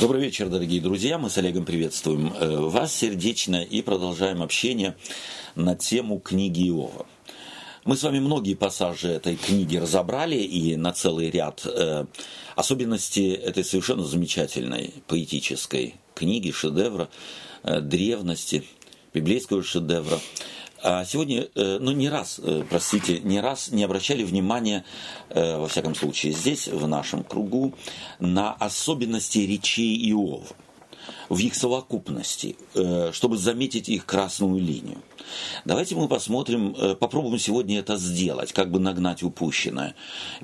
Добрый вечер, дорогие друзья. Мы с Олегом приветствуем э, вас сердечно и продолжаем общение на тему книги Иова. Мы с вами многие пассажи этой книги разобрали и на целый ряд э, особенностей этой совершенно замечательной поэтической книги, шедевра, э, древности, библейского шедевра. А сегодня, э, ну не раз, э, простите, не раз не обращали внимания, э, во всяком случае здесь, в нашем кругу, на особенности речей Иова, в их совокупности, чтобы заметить их красную линию. Давайте мы посмотрим, попробуем сегодня это сделать, как бы нагнать упущенное.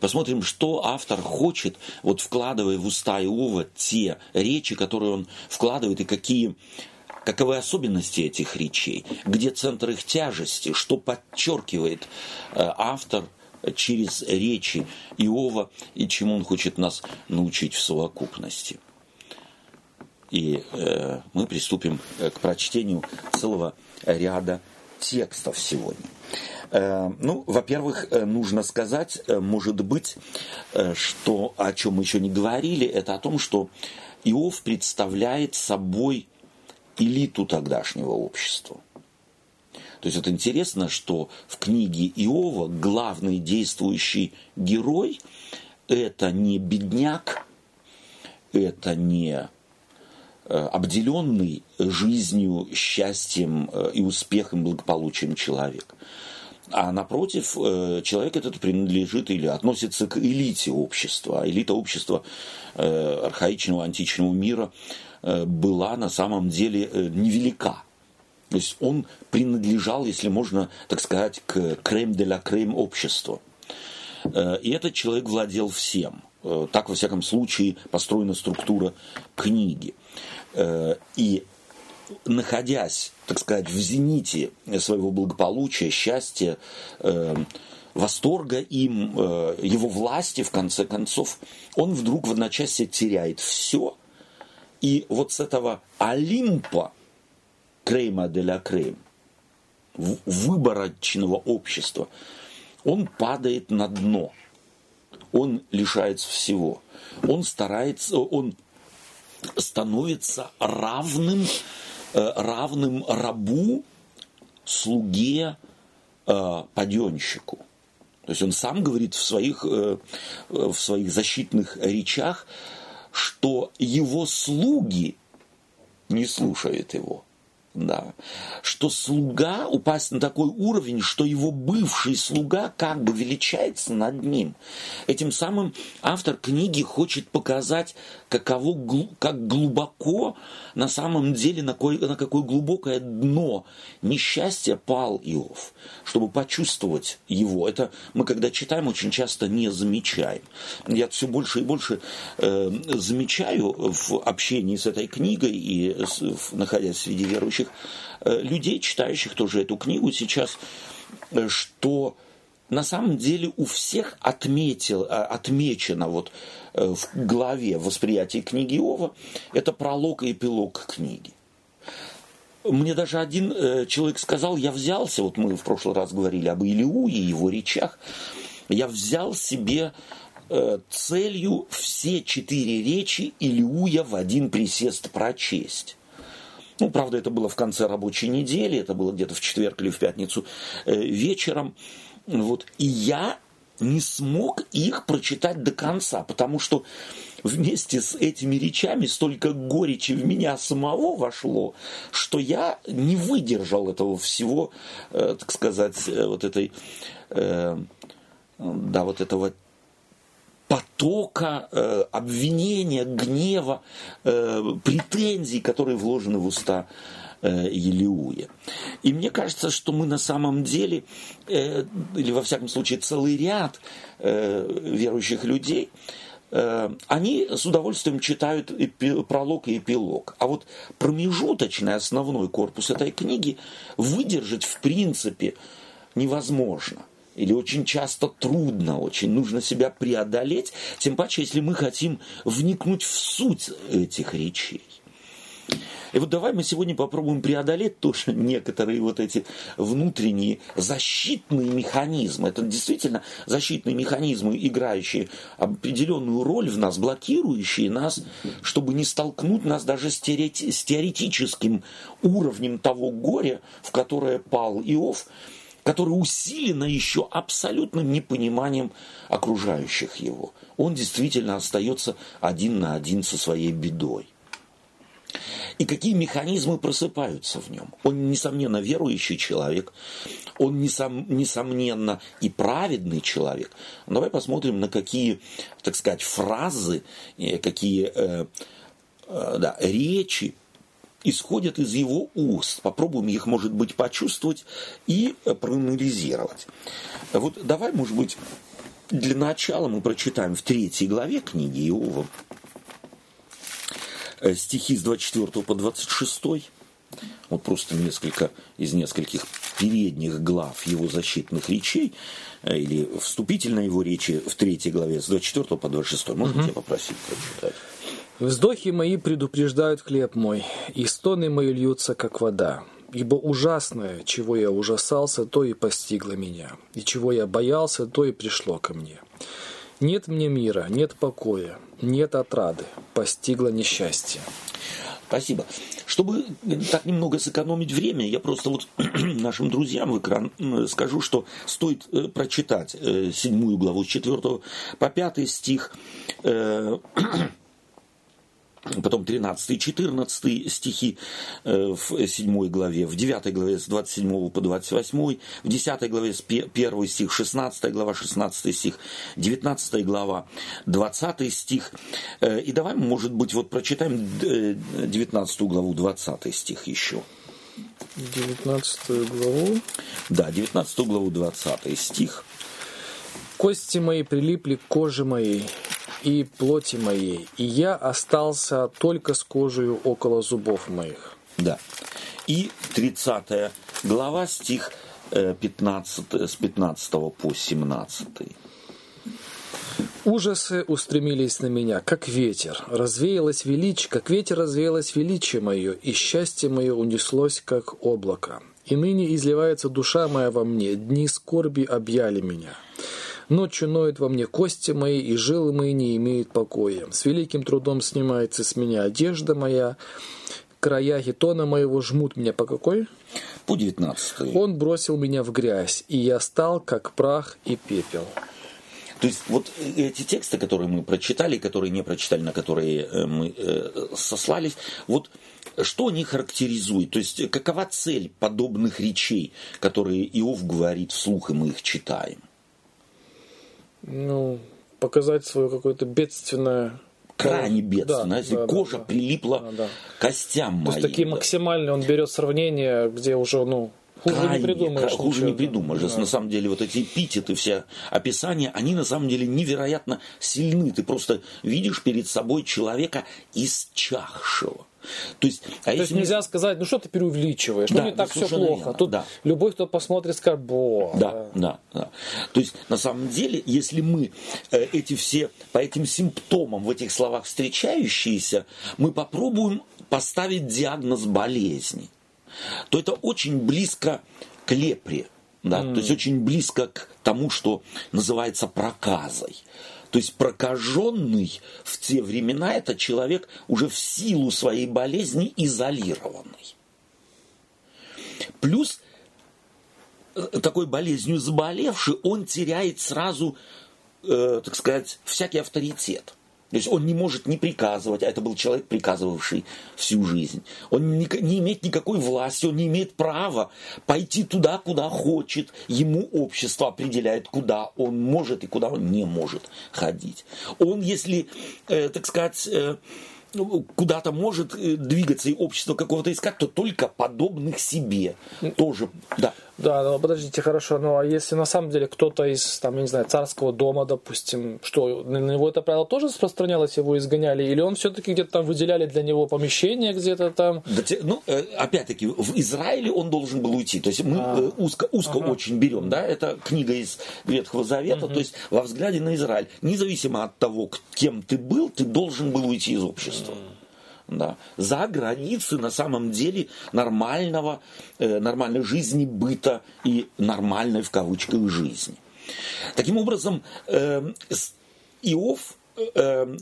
Посмотрим, что автор хочет, вот вкладывая в уста Иова те речи, которые он вкладывает, и какие Каковы особенности этих речей? Где центр их тяжести? Что подчеркивает э, автор через речи Иова и чему он хочет нас научить в совокупности? И э, мы приступим э, к прочтению целого ряда текстов сегодня. Ну, во-первых, нужно сказать, может быть, что о чем мы еще не говорили, это о том, что Иов представляет собой элиту тогдашнего общества. То есть это интересно, что в книге Иова главный действующий герой это не бедняк, это не э, обделенный жизнью, счастьем э, и успехом, благополучием человек. А напротив, э, человек этот принадлежит или относится к элите общества. Элита общества архаичного античного мира была на самом деле э, невелика. То есть он принадлежал, если можно так сказать, к крем де ла крем обществу. Э, и этот человек владел всем. Так, во всяком случае, построена структура книги. И находясь, так сказать, в зените своего благополучия, счастья, восторга им, его власти, в конце концов, он вдруг в одночасье теряет все – и вот с этого Олимпа, Крейма де ля Крейм, выборочного общества, он падает на дно. Он лишается всего. Он старается, он становится равным, э, равным рабу, слуге, э, паденщику. То есть он сам говорит в своих, э, в своих защитных речах, что его слуги не слушают его. Да. Что слуга упасть на такой уровень, что его бывший слуга как бы величается над ним. Этим самым автор книги хочет показать, каково, как глубоко на самом деле, на какое, на какое глубокое дно несчастья пал Иов, чтобы почувствовать его. Это мы, когда читаем, очень часто не замечаем. Я все больше и больше э, замечаю в общении с этой книгой и с, находясь среди верующих э, людей, читающих тоже эту книгу сейчас, э, что на самом деле у всех отметил, а, отмечено вот э, в главе восприятия книги Иова, это пролог и эпилог книги. Мне даже один э, человек сказал, я взялся, вот мы в прошлый раз говорили об Илиу и его речах, я взял себе э, целью все четыре речи Илиуя в один присест прочесть. Ну, правда, это было в конце рабочей недели, это было где-то в четверг или в пятницу вечером. Вот. И я не смог их прочитать до конца, потому что вместе с этими речами столько горечи в меня самого вошло, что я не выдержал этого всего, э, так сказать, э, вот этой, э, да, вот этого потока э, обвинения, гнева, э, претензий, которые вложены в уста Э, Елеуя. И мне кажется, что мы на самом деле, э, или во всяком случае целый ряд э, верующих людей, они с удовольствием читают пролог и эпилог. А вот промежуточный основной корпус этой книги выдержать в принципе невозможно. Или очень часто трудно, очень нужно себя преодолеть, тем паче, если мы хотим вникнуть в суть этих речей. И вот давай мы сегодня попробуем преодолеть тоже некоторые вот эти внутренние защитные механизмы. Это действительно защитные механизмы, играющие определенную роль в нас, блокирующие нас, чтобы не столкнуть нас даже с теоретическим уровнем того горя, в которое пал Иов, который усилено еще абсолютным непониманием окружающих его. Он действительно остается один на один со своей бедой. И какие механизмы просыпаются в нем? Он, несомненно, верующий человек, он, несом, несомненно, и праведный человек. Давай посмотрим, на какие, так сказать, фразы, э, какие э, э, да, речи исходят из его уст. Попробуем их, может быть, почувствовать и проанализировать. Вот давай, может быть, для начала мы прочитаем в третьей главе книги Иова э, стихи с 24 по 26. Вот просто несколько из нескольких передних глав его защитных речей э, или вступительной его речи в третьей главе с 24 по 26. Можно угу. тебя попросить прочитать? Вздохи мои предупреждают хлеб мой, и стоны мои льются, как вода. Ибо ужасное, чего я ужасался, то и постигло меня, и чего я боялся, то и пришло ко мне. Нет мне мира, нет покоя, нет отрады, постигло несчастье. Спасибо. Чтобы так немного сэкономить время, я просто вот нашим друзьям в экран скажу, что стоит э, прочитать э, седьмую главу с 4 по 5 стих э, потом 13 и 14 стихи э, в 7 главе, в 9 главе с 27 по 28, в 10 главе с 1 стих, 16 глава, 16 стих, 19 глава, 20 стих. Э, и давай, может быть, вот прочитаем 19 э, главу, 20 стих еще. 19 главу? Да, 19 главу, 20 стих. Кости мои прилипли к коже моей, и плоти моей, и я остался только с кожей около зубов моих. Да. И 30 глава, стих 15, э, с 15 по 17. Ужасы устремились на меня, как ветер. Развеялось величие, как ветер развеялось величие мое, и счастье мое унеслось, как облако. И ныне изливается душа моя во мне, дни скорби объяли меня. Ночью ноют во мне кости мои, и жилы мои не имеют покоя. С великим трудом снимается с меня одежда моя, края хитона моего жмут меня по какой? По 19. Он бросил меня в грязь, и я стал, как прах и пепел. То есть вот эти тексты, которые мы прочитали, которые не прочитали, на которые э, мы э, сослались, вот что они характеризуют? То есть какова цель подобных речей, которые Иов говорит вслух, и мы их читаем? Ну, показать свое какое-то бедственное крайне бедственно. Да, да, кожа да, прилипла да, да. костям моим. То есть такие максимальные, он берет сравнение, где уже, ну, Хуже крайне, не придумаешь. Хуже ничего. не придумаешь. Да. На самом деле, вот эти эпитеты, все описания, они на самом деле невероятно сильны. Ты просто видишь перед собой человека исчахшего. То есть, а То есть нельзя сказать, ну что ты преувеличиваешь, ну, да, ну не так все плохо. Верно, Тут да. любой, кто посмотрит, скажет, бо. Да, да, да. То есть на самом деле, если мы э, эти все, по этим симптомам в этих словах встречающиеся, мы попробуем поставить диагноз болезни, то это очень близко к лепре. Да, mm. То есть очень близко к тому, что называется проказой. То есть прокаженный в те времена это человек уже в силу своей болезни изолированный. Плюс э, такой болезнью заболевший, он теряет сразу, э, так сказать, всякий авторитет. То есть он не может не приказывать, а это был человек, приказывавший всю жизнь. Он не, не имеет никакой власти, он не имеет права пойти туда, куда хочет. Ему общество определяет, куда он может и куда он не может ходить. Он, если, э, так сказать, э, ну, куда-то может э, двигаться и общество какого-то искать, то только подобных себе. Тоже, да. Да, ну подождите, хорошо, ну а если на самом деле кто-то из, там, я не знаю, царского дома, допустим, что, на него это правило тоже распространялось, его изгоняли, или он все-таки где-то там выделяли для него помещение где-то там? Да, ну, э, опять-таки, в Израиле он должен был уйти, то есть мы а. Э, узко, узко ага. очень берем, да, это книга из Ветхого Завета, угу. то есть во взгляде на Израиль, независимо от того, кем ты был, ты должен был уйти из общества. Да, за границы на самом деле нормального, э, нормальной жизни, быта и нормальной в кавычках жизни. Таким образом, э, Иов э,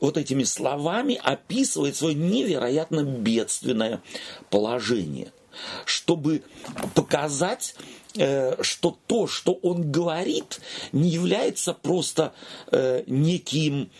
вот этими словами описывает свое невероятно бедственное положение, чтобы показать, что то, что он говорит, не является просто э, неким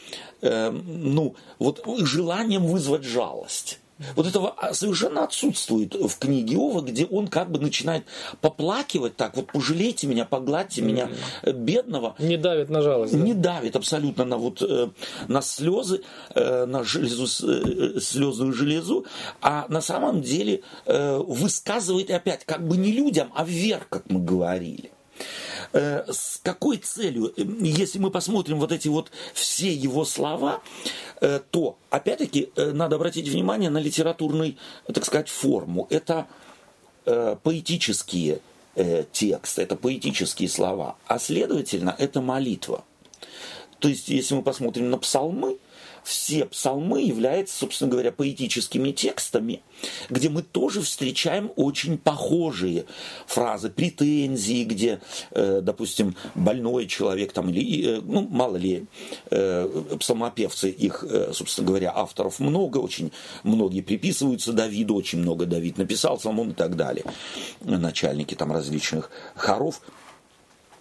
э, ну, вот, желанием вызвать жалость вот этого а, совершенно отсутствует в книге Ова, где он как бы начинает поплакивать так, вот пожалейте меня, погладьте меня, э, бедного. Не давит на жалость. Не да? давит абсолютно на вот э, на слезы, э, на железу, слезную железу, а на самом деле высказывает опять как бы не людям, а вверх, как мы говорили. Э, с какой целью? Если мы посмотрим вот эти вот все его слова, э, то, опять-таки, э, надо обратить внимание на литературную, так сказать, форму. Это поэтические тексты, это поэтические слова, а следовательно, это молитва. То есть, если мы посмотрим на псалмы, все псалмы являются, собственно говоря, поэтическими текстами, где мы тоже встречаем очень похожие фразы, претензии, где, э, допустим, больной человек там, или, э, ну, мало ли, э, псалмопевцы, их, собственно говоря, авторов много, очень многие приписываются Давиду, очень много Давид написал, Соломон и так далее, начальники там различных хоров –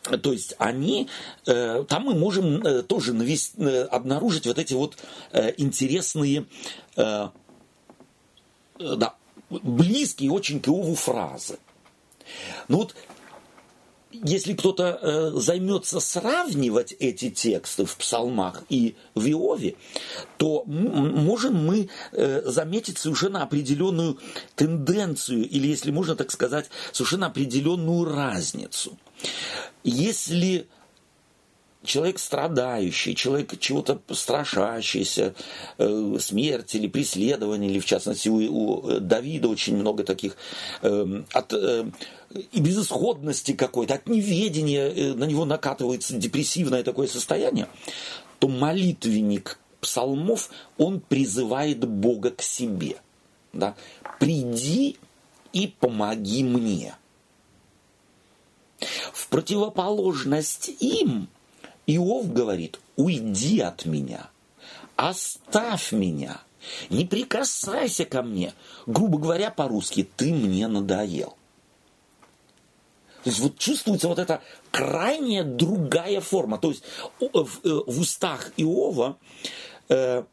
то есть они, э, там мы можем э, тоже навести, э, обнаружить вот эти вот интересные, да, близкие очень к Иову фразы. Ну вот, если кто-то займется сравнивать эти тексты в псалмах и в Иове, то можем мы заметить совершенно определенную тенденцию, или, если можно так сказать, совершенно определенную разницу. Если человек страдающий, человек чего-то страшащийся, э, смерти или преследования, или в частности у, у Давида очень много таких э, от э, безысходности какой-то, от неведения э, на него накатывается депрессивное такое состояние, то молитвенник псалмов, он призывает Бога к себе. Да? «Приди и помоги мне». В противоположность им Иов говорит, уйди от меня, оставь меня, не прикасайся ко мне. Грубо говоря, по-русски, ты мне надоел. То есть вот чувствуется вот эта крайняя другая форма. То есть в, э, в устах Иова э,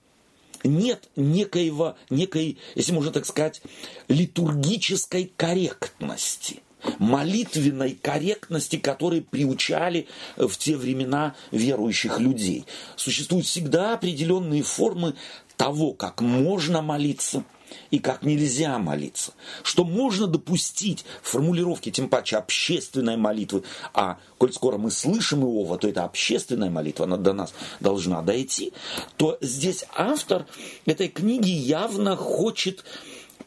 нет некоего, некой, если можно так сказать, литургической корректности – молитвенной корректности, которые приучали в те времена верующих людей. Существуют всегда определенные формы того, как можно молиться и как нельзя молиться. Что можно допустить в формулировке, тем паче общественной молитвы. А коль скоро мы слышим Иова, то это общественная молитва, она до нас должна дойти. То здесь автор этой книги явно хочет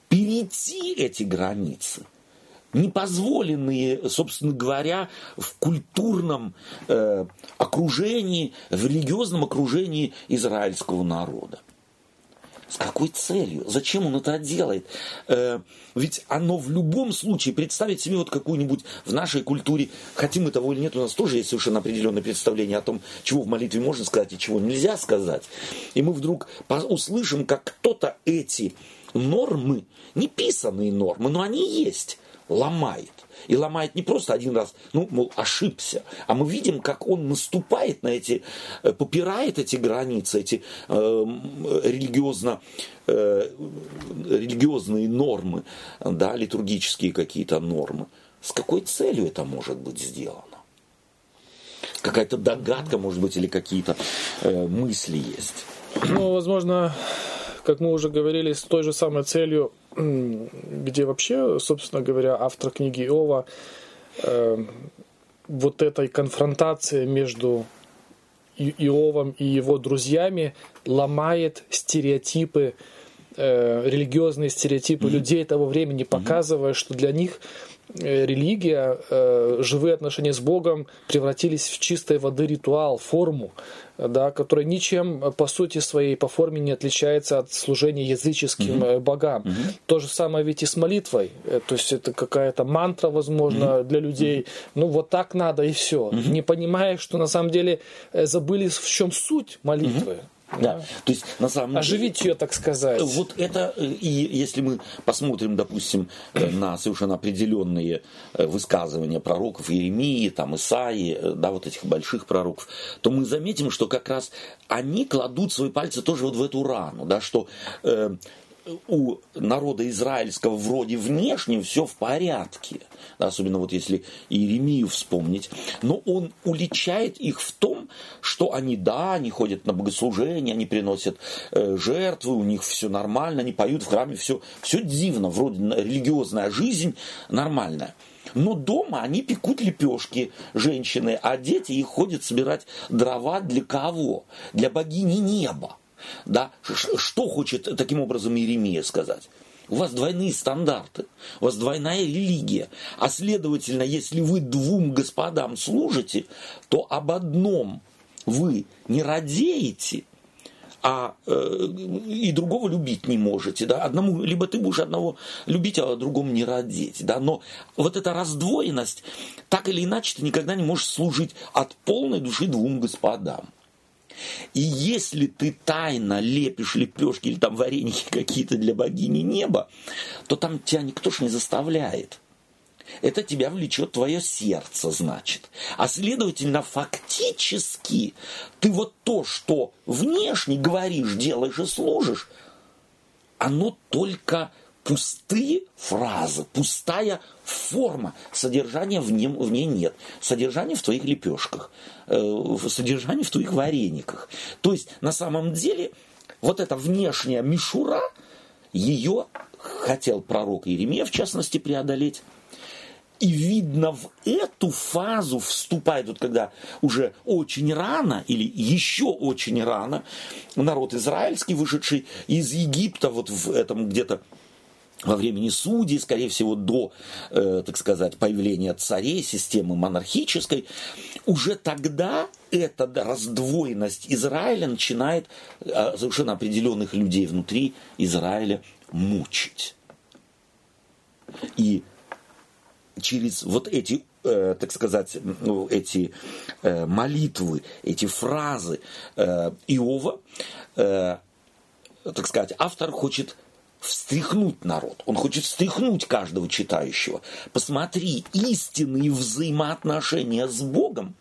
перейти эти границы – не позволенные, собственно говоря, в культурном э, окружении, в религиозном окружении израильского народа. С какой целью? Зачем он это делает? Э, ведь оно в любом случае, представить себе вот какую-нибудь в нашей культуре, хотим мы того или нет, у нас тоже есть совершенно определенное представление о том, чего в молитве можно сказать и чего нельзя сказать. И мы вдруг услышим, как кто-то эти нормы, неписанные нормы, но они есть, ломает. И ломает не просто один раз, ну, мол, ошибся, а мы видим, как он наступает на эти, э, попирает эти границы, эти э, религиозно, э, религиозные нормы, да, литургические какие-то нормы. С какой целью это может быть сделано? Какая-то догадка, может быть, или какие-то э, мысли есть? Ну, возможно, как мы уже говорили, с той же самой целью, где вообще, собственно говоря, автор книги Иова э, вот этой конфронтации между Иовом и его друзьями ломает стереотипы, э, религиозные стереотипы mm-hmm. людей того времени, показывая, mm-hmm. что для них религия, э, живые отношения с Богом превратились в чистой воды ритуал, форму, да, которая ничем по сути своей, по форме не отличается от служения языческим угу. богам. Угу. То же самое ведь и с молитвой. То есть это какая-то мантра, возможно, угу. для людей. Ну вот так надо и все. Угу. Не понимая, что на самом деле забыли в чем суть молитвы. Угу. Да. То есть, на самом Оживить деле, ее, так сказать. Вот это, э, и если мы посмотрим, допустим, э, на совершенно определенные э, высказывания пророков Иеремии, там, Исаии, да, вот этих больших пророков, то мы заметим, что как раз они кладут свои пальцы тоже вот в эту рану, да, что э, у народа израильского вроде внешне все в порядке, особенно вот если Иеремию вспомнить, но он уличает их в том, что они, да, они ходят на богослужение, они приносят э, жертвы, у них все нормально, они поют в храме, все, все дивно, вроде религиозная жизнь нормальная. Но дома они пекут лепешки, женщины, а дети их ходят собирать дрова для кого? Для богини неба. Да? Что хочет таким образом Иеремия сказать? У вас двойные стандарты, у вас двойная религия. А следовательно, если вы двум господам служите, то об одном вы не радеете, а э, и другого любить не можете, да, одному, либо ты будешь одного любить, а другому не родить, да, но вот эта раздвоенность, так или иначе, ты никогда не можешь служить от полной души двум господам. И если ты тайно лепишь лепешки или там вареники какие-то для богини неба, то там тебя никто ж не заставляет. Это тебя влечет твое сердце, значит. А следовательно, фактически, ты вот то, что внешне говоришь, делаешь и служишь, оно только пустые фразы, пустая форма. Содержания в, нем, в ней нет. Содержание в твоих лепешках, э, содержание в твоих варениках. То есть, на самом деле, вот эта внешняя мишура, ее хотел пророк Иеремия, в частности, преодолеть. И видно, в эту фазу вступает, вот когда уже очень рано, или еще очень рано, народ израильский, вышедший из Египта, вот в этом где-то во времени судей, скорее всего, до, э, так сказать, появления царей, системы монархической, уже тогда эта раздвоенность Израиля начинает э, совершенно определенных людей внутри Израиля мучить. И через вот эти э, так сказать, ну, эти э, молитвы, эти фразы э, Иова, э, так сказать, автор хочет встряхнуть народ, он хочет встряхнуть каждого читающего. Посмотри, истинные взаимоотношения с Богом,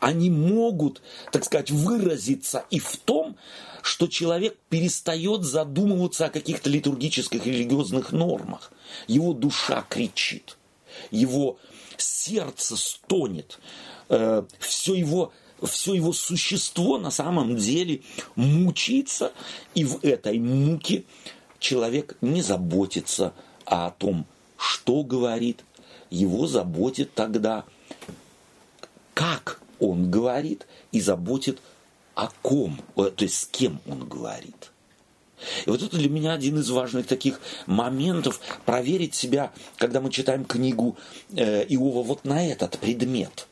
они могут, так сказать, выразиться и в том, что человек перестает задумываться о каких-то литургических религиозных нормах. Его душа кричит, его сердце стонет, э, все его все его существо на самом деле мучится, и в этой муке человек не заботится о том, что говорит, его заботит тогда, как он говорит, и заботит о ком, э, то есть с кем он говорит. И вот это для меня один из важных таких моментов проверить себя, когда мы читаем книгу э, Иова вот на этот предмет –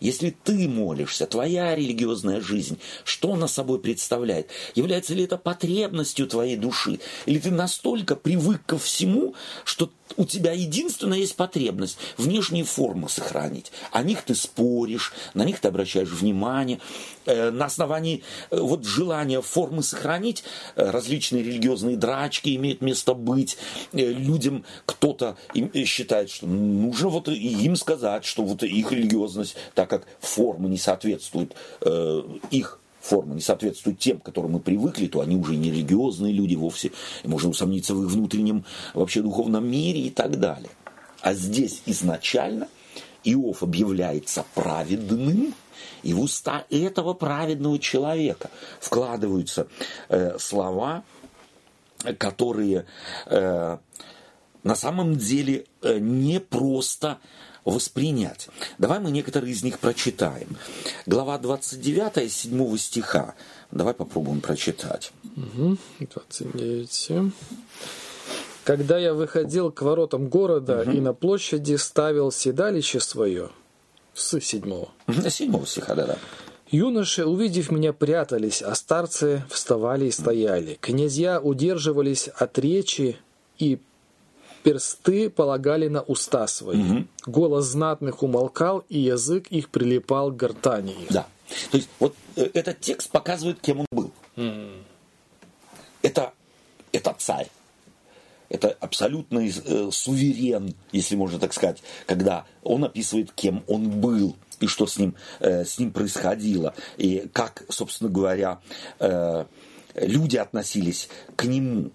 если ты молишься, твоя религиозная жизнь, что она собой представляет? Является ли это потребностью твоей души? Или ты настолько привык ко всему, что у тебя единственная есть потребность внешние формы сохранить. О них ты споришь, на них ты обращаешь внимание. Э, на основании э, вот желания формы сохранить э, различные религиозные драчки имеют место быть. Людям кто-то считает, что нужно вот им сказать, что вот их религиозность, так как форма не соответствует их форма не соответствует тем, к которым мы привыкли, то они уже не религиозные люди вовсе, и можно усомниться в их внутреннем вообще духовном мире и так далее. А здесь изначально Иов объявляется праведным, и в уста этого праведного человека вкладываются э, слова, которые э, на самом деле э, не просто воспринять. Давай мы некоторые из них прочитаем. Глава 29, 7 стиха. Давай попробуем прочитать. Угу, 29. Когда я выходил к воротам города и на площади ставил седалище свое, с седьмого. Седьмого стиха, да-да. Юноши, увидев меня, прятались, а старцы вставали и стояли. Князья удерживались от речи и персты полагали на уста свои. Голос знатных умолкал, и язык их прилипал к гортани их. Да. То есть вот э, этот текст показывает, кем он был. Это, это царь. Это абсолютный э, суверен, если можно так сказать, когда он описывает, кем он был и что с ним, э, с ним происходило, и как, собственно говоря, э, люди относились к нему.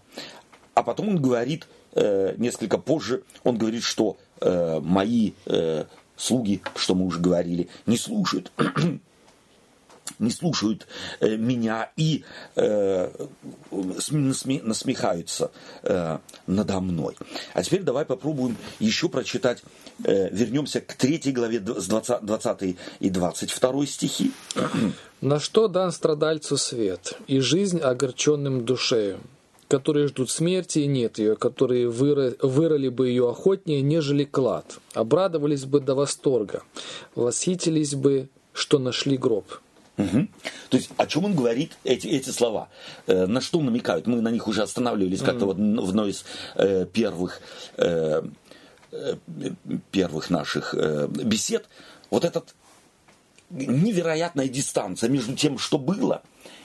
А потом он говорит, э, несколько позже, он говорит, что э, мои э, слуги, что мы уже говорили, не слушают не слушают э, меня и э, насме, насмехаются э, надо мной. А теперь давай попробуем еще прочитать, э, вернемся к третьей главе с 20, 20 и 22 стихи. На что дан страдальцу свет, и жизнь огорченным душею, которые ждут смерти, и нет ее, которые выро, вырыли бы ее охотнее, нежели клад, обрадовались бы до восторга, восхитились бы, что нашли гроб. Угу. То есть о чем он говорит эти, эти слова? Э, на что намекают? Мы на них уже останавливались как-то вот в одной из э, первых, э, э, первых наших э, бесед. Вот этот невероятная дистанция между тем, что было,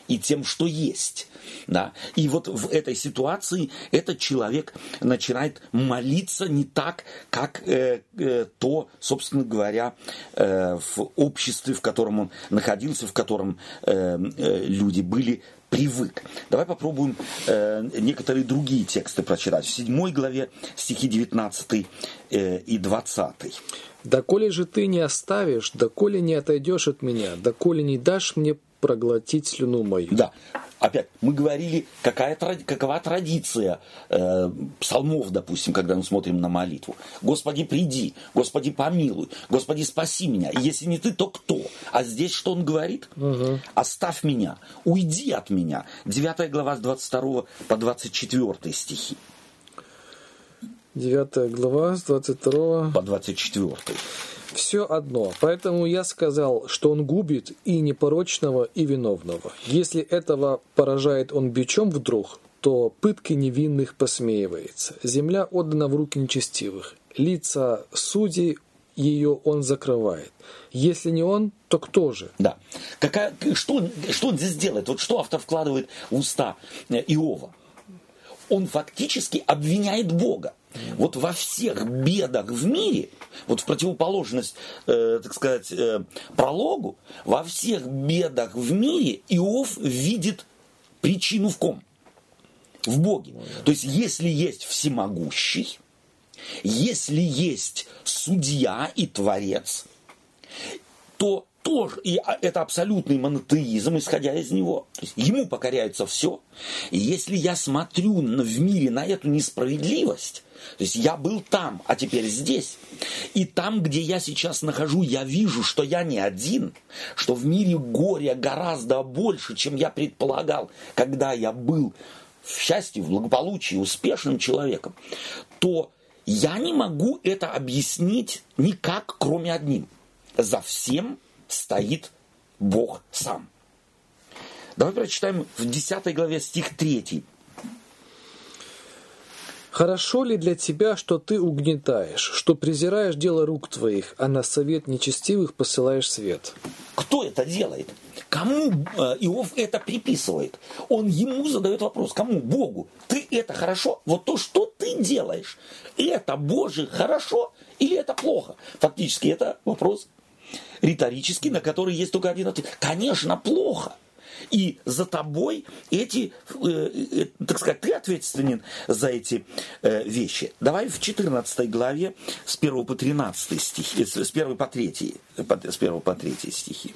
и тем, что есть. Да? И вот в этой ситуации этот человек начинает молиться не так, как э, э, то, собственно говоря, э, в обществе, в котором он находился, в котором э, э, люди были, привык. Давай попробуем э, некоторые другие тексты прочитать. В седьмой главе стихи 19 э, и 20. «Доколе же ты не оставишь, доколе не отойдешь от меня, доколе не дашь мне проглотить слюну мою. Да. Опять, мы говорили, какая, какова традиция э, псалмов, допустим, когда мы смотрим на молитву. Господи, приди, Господи, помилуй, Господи, спаси меня. И если не ты, то кто? А здесь что он говорит? Угу. Оставь меня, уйди от меня. 9 глава с 22 по 24 стихи. 9 глава с 22 по 24 все одно. Поэтому я сказал, что он губит и непорочного, и виновного. Если этого поражает он бичом вдруг, то пытки невинных посмеивается. Земля отдана в руки нечестивых. Лица судей ее он закрывает. Если не он, то кто же? Да. Какая, что, что он здесь делает? Вот что автор вкладывает в уста э, Иова? Он фактически обвиняет Бога. Вот во всех бедах в мире, вот в противоположность, э, так сказать, э, прологу, во всех бедах в мире Иов видит причину в ком? В Боге. То есть, если есть всемогущий, если есть судья и творец, то тоже, и а, это абсолютный монотеизм, исходя из него. Есть ему покоряется все. И если я смотрю в мире на эту несправедливость, то есть я был там, а теперь здесь. И там, где я сейчас нахожу, я вижу, что я не один, что в мире горя гораздо больше, чем я предполагал, когда я был в счастье, в благополучии, успешным человеком, то я не могу это объяснить никак, кроме одним. За всем стоит Бог сам. Давай прочитаем в 10 главе стих 3. Хорошо ли для тебя, что ты угнетаешь, что презираешь дело рук твоих, а на совет нечестивых посылаешь свет? Кто это делает? Кому э, Иов это приписывает? Он ему задает вопрос. Кому? Богу. Ты это хорошо? Вот то, что ты делаешь, это Боже хорошо или это плохо? Фактически это вопрос риторический, на который есть только один ответ. Конечно, плохо. И за тобой эти, э, э, так сказать, ты ответственен за эти э, вещи. Давай в 14 главе с 1 по 13 стихи, с 1 по 3, с 1 по 3 стихи.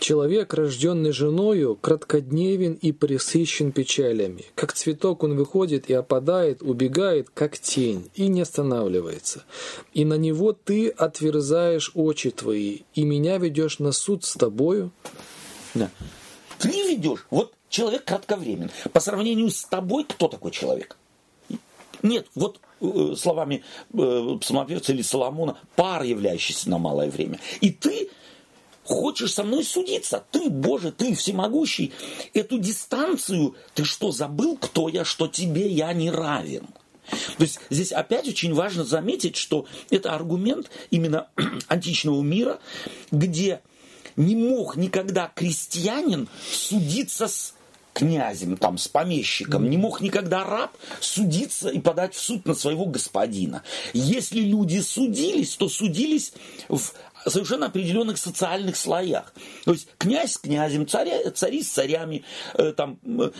Человек, рожденный женою, краткодневен и пресыщен печалями. Как цветок он выходит и опадает, убегает, как тень, и не останавливается. И на него ты отверзаешь очи твои, и меня ведешь на суд с тобою. Да. Ты ведешь. Вот человек кратковремен. По сравнению с тобой, кто такой человек? Нет, вот э, словами э, псалмопевца или Соломона, пар, являющийся на малое время. И ты хочешь со мной судиться. Ты, Боже, ты всемогущий. Эту дистанцию, ты что, забыл, кто я, что тебе я не равен? То есть здесь опять очень важно заметить, что это аргумент именно античного мира, где не мог никогда крестьянин судиться с князем, там, с помещиком, не мог никогда раб судиться и подать в суд на своего господина. Если люди судились, то судились в совершенно определенных социальных слоях. То есть князь с князем, царя, цари с царями, э, там, э,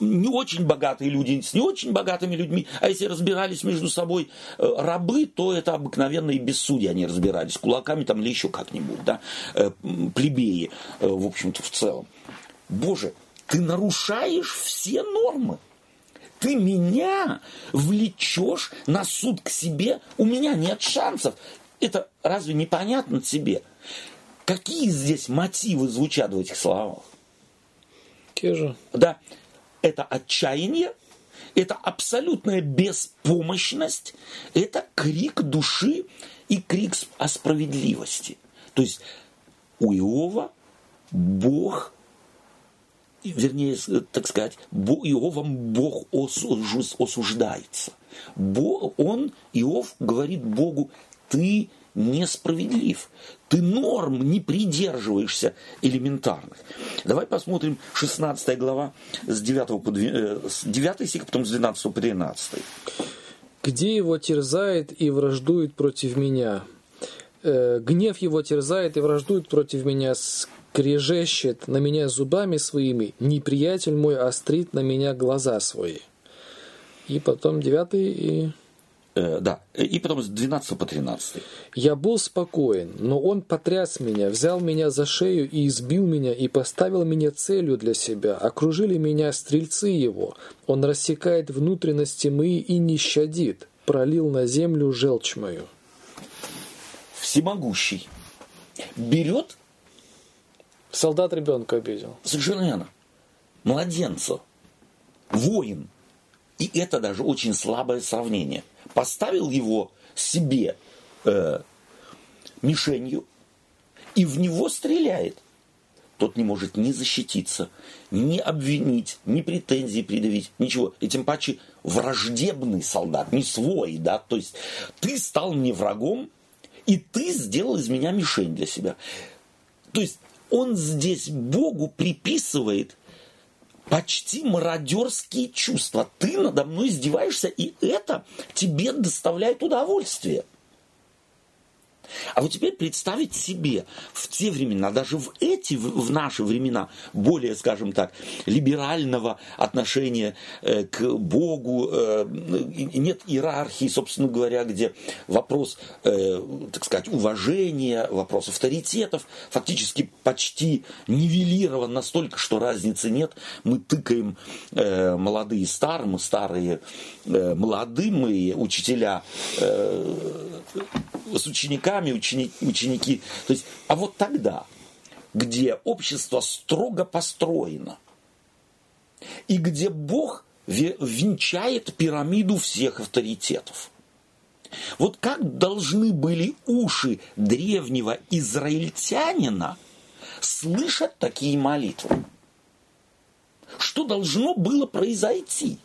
не очень богатые люди с не очень богатыми людьми. А если разбирались между собой э, рабы, то это обыкновенные бессудья они разбирались, кулаками там или еще как-нибудь, да, э, плебеи, э, в общем-то, в целом. Боже, ты нарушаешь все нормы ты меня влечешь на суд к себе, у меня нет шансов. Это разве непонятно тебе? Какие здесь мотивы звучат в этих словах? Те же. Да, это отчаяние, это абсолютная беспомощность, это крик души и крик о справедливости. То есть у Иова Бог, вернее, так сказать, Иовом Бог осуждается. Он, Иов, говорит Богу, ты несправедлив. Ты норм не придерживаешься элементарных. Давай посмотрим 16 глава с 9, по 2, э, с 9 стих, потом с 12 по 13. «Где его терзает и враждует против меня? Э, гнев его терзает и враждует против меня, скрежещет на меня зубами своими, неприятель мой острит на меня глаза свои». И потом 9 и да, и потом с 12 по 13. «Я был спокоен, но он потряс меня, взял меня за шею и избил меня, и поставил меня целью для себя. Окружили меня стрельцы его. Он рассекает внутренности мои и не щадит. Пролил на землю желчь мою». Всемогущий берет... Солдат ребенка обидел. Совершенно верно. Младенца. Воин. И это даже очень слабое сравнение – поставил его себе э, мишенью и в него стреляет. Тот не может ни защититься, ни обвинить, ни претензии предъявить, ничего. И тем паче враждебный солдат, не свой, да, то есть ты стал мне врагом, и ты сделал из меня мишень для себя. То есть он здесь Богу приписывает почти мародерские чувства. Ты надо мной издеваешься, и это тебе доставляет удовольствие. А вот теперь представить себе в те времена, даже в эти, в наши времена, более, скажем так, либерального отношения э, к Богу, э, нет иерархии, собственно говоря, где вопрос, э, так сказать, уважения, вопрос авторитетов фактически почти нивелирован настолько, что разницы нет. Мы тыкаем молодые старым, старые молодым, и учителя с учениками, ученики, ученики. То есть, а вот тогда, где общество строго построено, и где Бог венчает пирамиду всех авторитетов. Вот как должны были уши древнего израильтянина слышать такие молитвы? Что должно было произойти?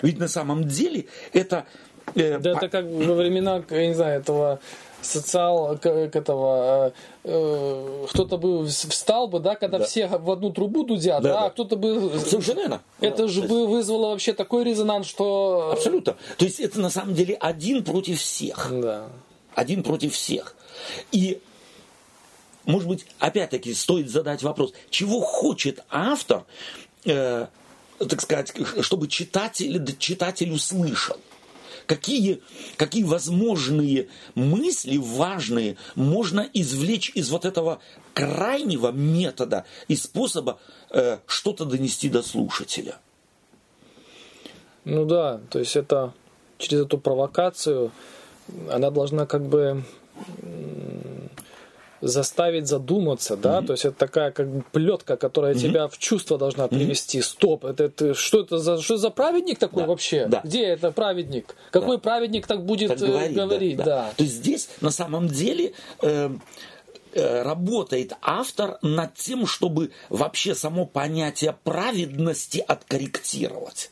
Ведь на самом деле это Э, да, это как во времена, я не знаю, этого социал к этого э, э, кто-то бы встал бы, да, когда да. все в одну трубу дудят, да, да, да. а кто-то бы совершенно это же бы вызвало вообще такой резонанс, что абсолютно. То есть это на самом деле один против всех, да. один против всех. И может быть, опять-таки стоит задать вопрос, чего хочет автор, э, так сказать, чтобы читатель читатель услышал какие, какие возможные мысли важные можно извлечь из вот этого крайнего метода и способа э, что-то донести до слушателя. Ну да, то есть это через эту провокацию она должна как бы заставить задуматься, да, mm-hmm. то есть это такая как бы плетка, которая mm-hmm. тебя в чувство должна привести. Mm-hmm. Стоп, это, это что это за что за праведник такой да. вообще? Да. Где это праведник? Какой да. праведник так будет так говорить? говорить? Да, да. Да. То есть здесь на самом деле э, э, работает автор над тем, чтобы вообще само понятие праведности откорректировать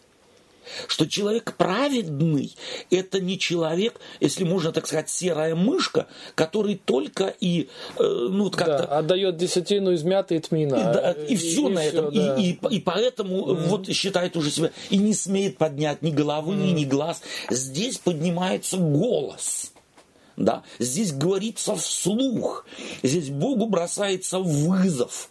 что человек праведный – это не человек, если можно так сказать, серая мышка, который только и э, ну как-то да, отдает десятину измятой тмина. И, да, и, и все и на все, этом, да. и, и, и поэтому mm. вот считает уже себя и не смеет поднять ни головы, mm. ни глаз. Здесь поднимается голос. Да? Здесь говорится вслух, здесь Богу бросается вызов.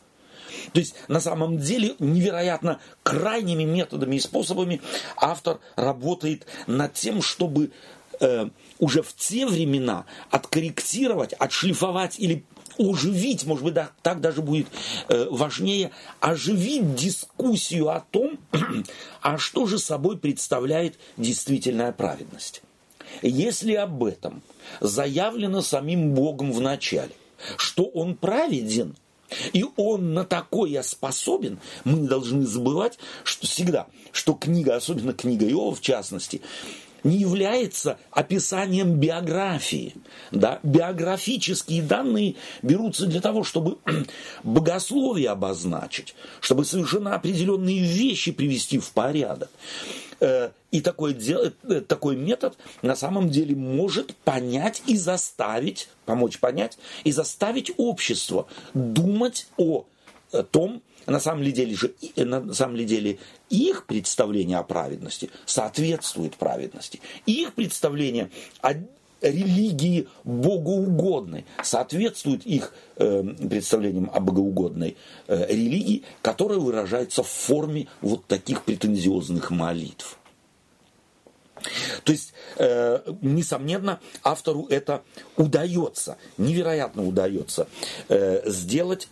То есть на самом деле невероятно крайними методами и способами автор работает над тем, чтобы э, уже в те времена откорректировать, отшлифовать или оживить, может быть, да, так даже будет э, важнее, оживить дискуссию о том, а что же собой представляет действительная праведность. Если об этом заявлено самим Богом в начале, что Он праведен – и он на такое способен, мы не должны забывать, что всегда, что книга, особенно книга Иова в частности, не является описанием биографии. Да? Биографические данные берутся для того, чтобы богословие обозначить, чтобы совершенно определенные вещи привести в порядок. Э, и такой, э, такой метод на самом деле может понять и заставить, помочь понять и заставить общество думать о том, на самом деле же, на самом деле их представление о праведности соответствует праведности. Их представление о религии богоугодной соответствует их э, представлениям о богоугодной э, религии, которая выражается в форме вот таких претензиозных молитв. То есть, э, несомненно, автору это удается, невероятно удается э, сделать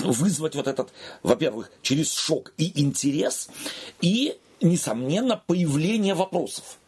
вызвать вот этот, во-первых, через шок и интерес, и, несомненно, появление вопросов.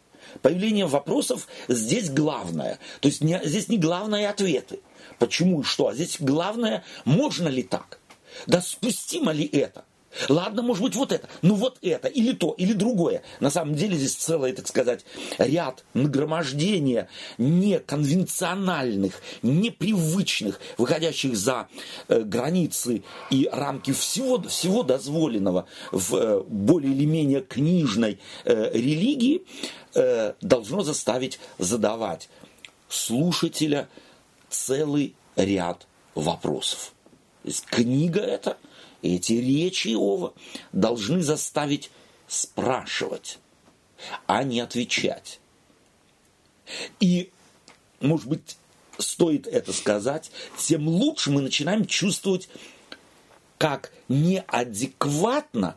Появление вопросов здесь главное. То есть не, здесь не главное ответы. Почему и что, а здесь главное, можно ли так? Да спустимо ли это? Ладно, может быть, вот это, ну вот это, или то, или другое. На самом деле здесь целый, так сказать, ряд нагромождения неконвенциональных, непривычных, выходящих за э, границы и рамки всего, всего дозволенного в э, более или менее книжной э, религии, э, должно заставить задавать слушателя целый ряд вопросов. То есть книга эта – эти речи Иова должны заставить спрашивать, а не отвечать. И, может быть, стоит это сказать, тем лучше мы начинаем чувствовать, как неадекватно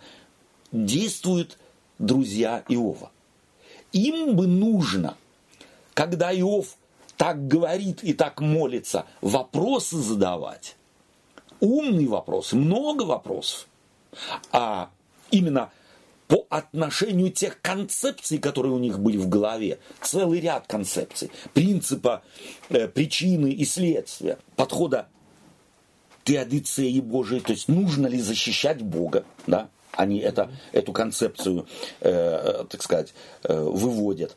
действуют друзья Иова. Им бы нужно, когда Иов так говорит и так молится, вопросы задавать, умные вопросы, много вопросов. А именно по отношению тех концепций, которые у них были в голове, целый ряд концепций, принципа э, причины и следствия, подхода теодицеи Божией, то есть нужно ли защищать Бога, да, они это, эту концепцию, э, так сказать, э, выводят.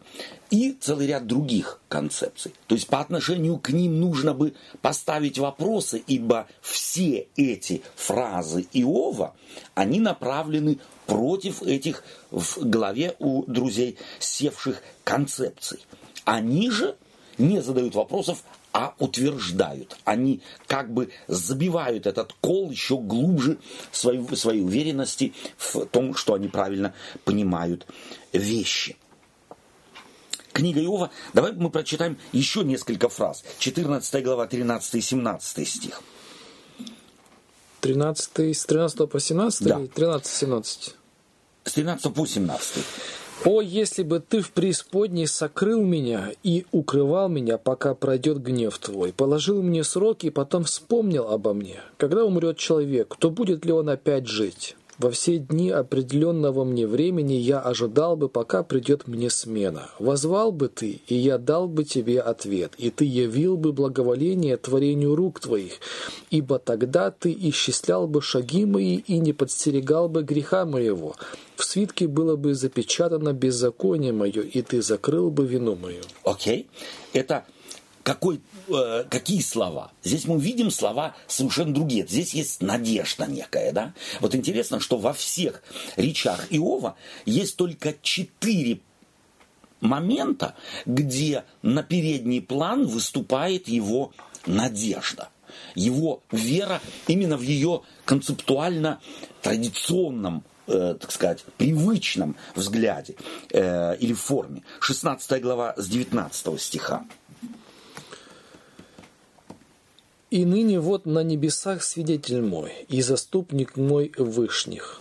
И целый ряд других концепций. То есть по отношению к ним нужно бы поставить вопросы, ибо все эти фразы Иова, они направлены против этих в голове у друзей севших концепций. Они же не задают вопросов, а утверждают. Они как бы забивают этот кол еще глубже своей, своей уверенности в том, что они правильно понимают вещи. Книга Иова, давай мы прочитаем еще несколько фраз. 14 глава, 13 и 17 стих. 13, с 13 по 17 да. 13-17? С 13 по 17. «О, если бы ты в преисподней сокрыл меня и укрывал меня, пока пройдет гнев твой, положил мне сроки и потом вспомнил обо мне. Когда умрет человек, то будет ли он опять жить? Во все дни определенного мне времени я ожидал бы, пока придет мне смена. Возвал бы ты, и я дал бы тебе ответ, и ты явил бы благоволение творению рук твоих, ибо тогда ты исчислял бы шаги мои и не подстерегал бы греха моего. В свитке было бы запечатано беззаконие мое, и ты закрыл бы вину мою. Окей. Okay. Это какой, э, какие слова? Здесь мы видим слова совершенно другие. Здесь есть надежда некая, да? Вот интересно, что во всех речах Иова есть только четыре момента, где на передний план выступает его надежда, его вера именно в ее концептуально традиционном э, так сказать, привычном взгляде э, или форме. 16 глава с 19 стиха. И ныне вот на небесах свидетель мой, и заступник мой вышних.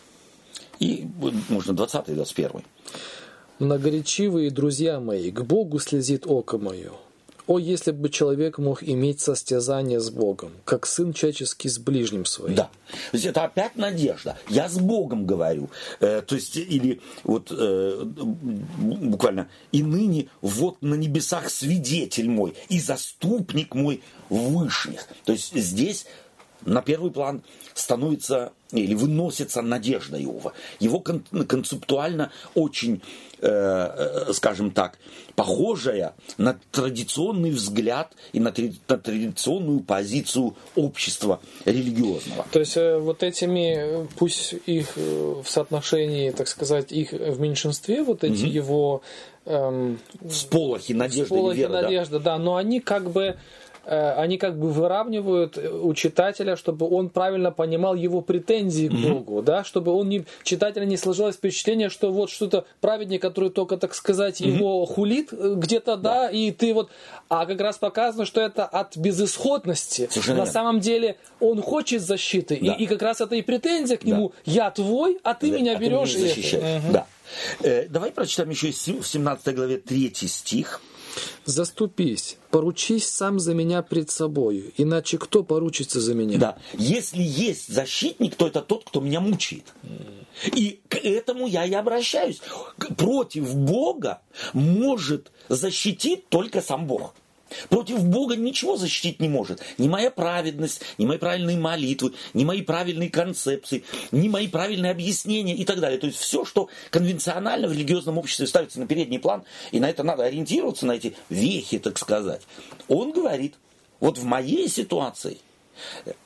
И можно 20 и 21. Многоречивые друзья мои, к Богу слезит око мое. О, если бы человек мог иметь состязание с Богом, как сын человеческий с ближним своим. Да. То есть это опять надежда. Я с Богом говорю. Э, то есть, или вот э, буквально, и ныне вот на небесах свидетель мой, и заступник мой вышних. То есть здесь на первый план становится или выносится надежда Иова. Его кон- концептуально очень, скажем так, похожая на традиционный взгляд и на, на традиционную позицию общества религиозного. То есть э, вот этими, пусть их э, в соотношении, так сказать, их в меньшинстве, вот эти угу. его... Эм, Всполохи надежды всполохи веры, надежды, да. да, но они как бы Э, они как бы выравнивают у читателя, чтобы он правильно понимал его претензии к Богу, mm-hmm. да, чтобы он не, читателя не сложилось впечатление, что вот что-то праведник, который только, так сказать, mm-hmm. его хулит э, где-то, да. да, и ты вот, а как раз показано, что это от безысходности. Совершенно На самом деле он хочет защиты, да. и, и как раз это и претензия к нему, да. я твой, а ты да, меня а берешь. Ты меня защищаешь. Да. Э, давай прочитаем еще в 17 главе 3 стих. Заступись, поручись сам за меня пред собою, иначе кто поручится за меня? Да, если есть защитник, то это тот, кто меня мучает. И к этому я и обращаюсь. Против Бога может защитить только сам Бог. Против Бога ничего защитить не может. Ни моя праведность, ни мои правильные молитвы, ни мои правильные концепции, ни мои правильные объяснения и так далее. То есть все, что конвенционально в религиозном обществе ставится на передний план, и на это надо ориентироваться, на эти вехи, так сказать. Он говорит, вот в моей ситуации –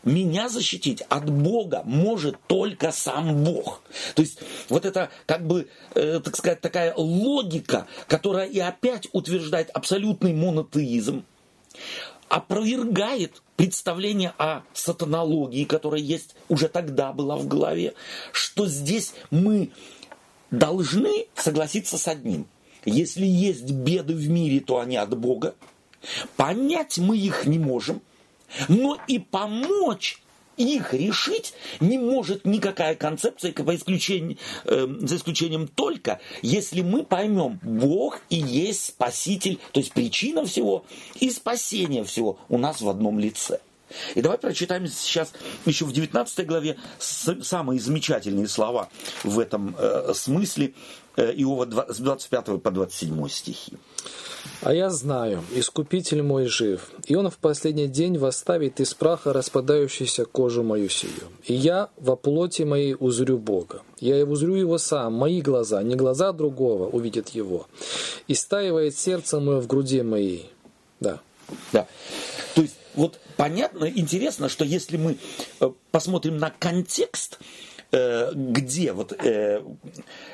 меня защитить от Бога может только сам Бог. То есть вот это как бы, э, так сказать, такая логика, которая и опять утверждает абсолютный монотеизм, опровергает представление о сатанологии, которая есть уже тогда была в голове, что здесь мы должны согласиться с одним. Если есть беды в мире, то они от Бога. Понять мы их не можем – но и помочь их решить не может никакая концепция, по исключению, э, за исключением только, если мы поймем, Бог и есть Спаситель, то есть причина всего и спасение всего у нас в одном лице. И давай прочитаем сейчас еще в 19 главе самые замечательные слова в этом э, смысле э, Иова с 25 по 27 стихи. А я знаю, Искупитель мой жив, и Он в последний день восставит из праха распадающуюся кожу мою сию. И я во плоти моей узрю Бога. Я и узрю Его сам, мои глаза, не глаза другого увидят Его. И стаивает сердце мое в груди моей. Да. Да. То есть, вот понятно, интересно, что если мы э, посмотрим на контекст, Э, где вот э,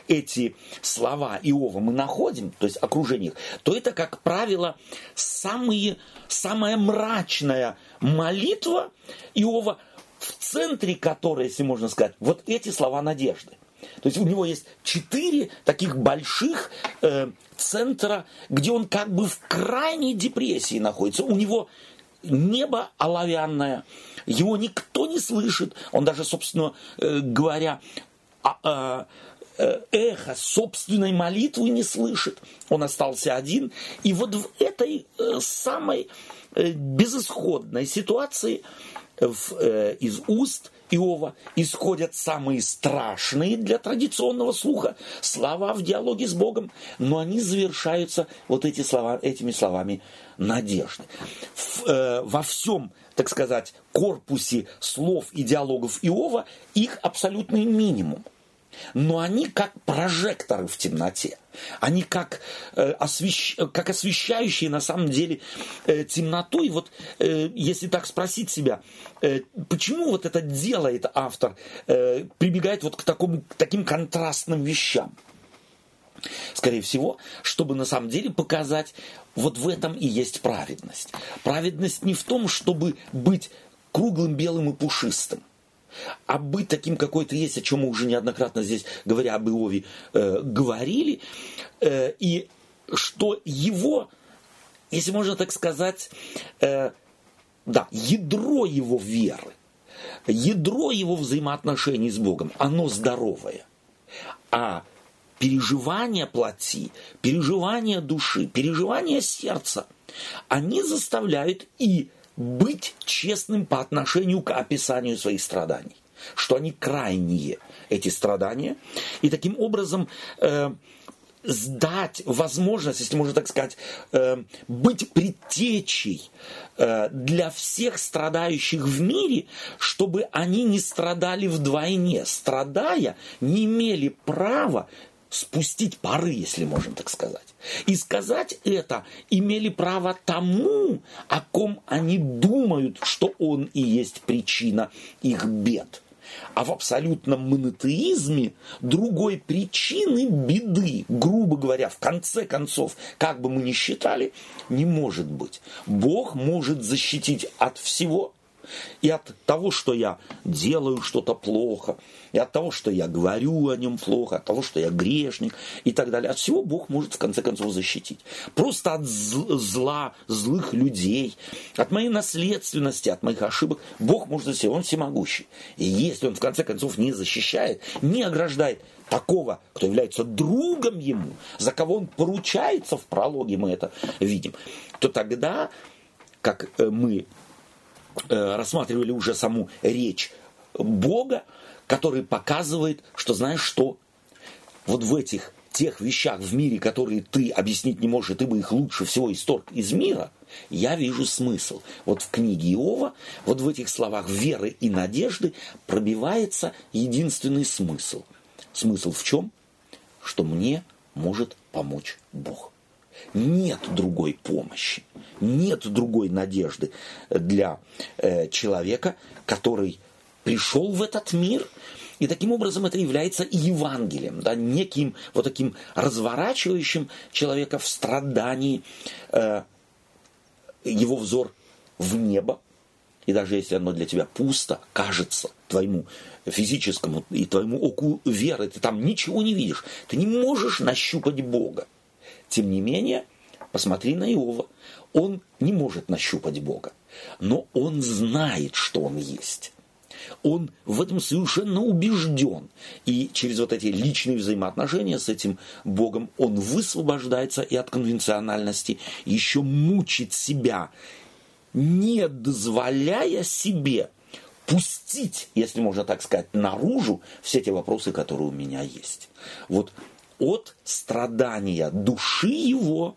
эти слова Иова мы находим, то есть окружение их, то это, как правило, самые, самая мрачная молитва Иова, в центре которой, если можно сказать, вот эти слова надежды. То есть у него есть четыре таких больших э, центра, где он как бы в крайней депрессии находится. У него небо оловянное, его никто не слышит. Он даже, собственно э, говоря, а, а, э, эхо собственной молитвы не слышит. Он остался один. И вот в этой э, самой безысходной ситуации в, э, из уст Иова исходят самые страшные для традиционного слуха слова в диалоге с Богом, но они завершаются вот эти слова, этими словами надежды. В, э, во всем, так сказать, корпусе слов и диалогов Иова их абсолютный минимум но они как прожекторы в темноте. Они как, э, освещ... как освещающие на самом деле э, темноту. И вот э, если так спросить себя, э, почему вот это делает автор, э, прибегает вот к, такому, к таким контрастным вещам? Скорее всего, чтобы на самом деле показать, вот в этом и есть праведность. Праведность не в том, чтобы быть круглым, белым и пушистым а быть таким, какой то есть, о чем мы уже неоднократно здесь, говоря об Иове, э, говорили, э, и что его, если можно так сказать, э, да, ядро его веры, ядро его взаимоотношений с Богом, оно здоровое. А переживания плоти, переживания души, переживания сердца, они заставляют и быть честным по отношению к описанию своих страданий, что они крайние, эти страдания, и таким образом э, сдать возможность, если можно так сказать, э, быть предтечей э, для всех страдающих в мире, чтобы они не страдали вдвойне, страдая, не имели права спустить пары, если можно так сказать. И сказать это имели право тому, о ком они думают, что он и есть причина их бед. А в абсолютном монотеизме другой причины беды, грубо говоря, в конце концов, как бы мы ни считали, не может быть. Бог может защитить от всего, и от того, что я делаю что-то плохо, и от того, что я говорю о нем плохо, от того, что я грешник и так далее. От всего Бог может в конце концов защитить. Просто от зла, злых людей, от моей наследственности, от моих ошибок Бог может защитить. Он всемогущий. И если он в конце концов не защищает, не ограждает такого, кто является другом ему, за кого он поручается в прологе, мы это видим, то тогда, как э, мы рассматривали уже саму речь Бога, который показывает, что знаешь что, вот в этих тех вещах в мире, которые ты объяснить не можешь, ты бы их лучше всего исторг из мира, я вижу смысл. Вот в книге Иова, вот в этих словах веры и надежды пробивается единственный смысл. Смысл в чем? Что мне может помочь Бог. Нет другой помощи, нет другой надежды для э, человека, который пришел в этот мир, и таким образом это является Евангелием, да, неким вот таким разворачивающим человека в страдании э, его взор в небо, и даже если оно для тебя пусто, кажется твоему физическому и твоему оку веры, ты там ничего не видишь, ты не можешь нащупать Бога. Тем не менее, посмотри на Иова. Он не может нащупать Бога, но он знает, что он есть. Он в этом совершенно убежден. И через вот эти личные взаимоотношения с этим Богом он высвобождается и от конвенциональности, еще мучит себя, не дозволяя себе пустить, если можно так сказать, наружу все те вопросы, которые у меня есть. Вот от страдания души его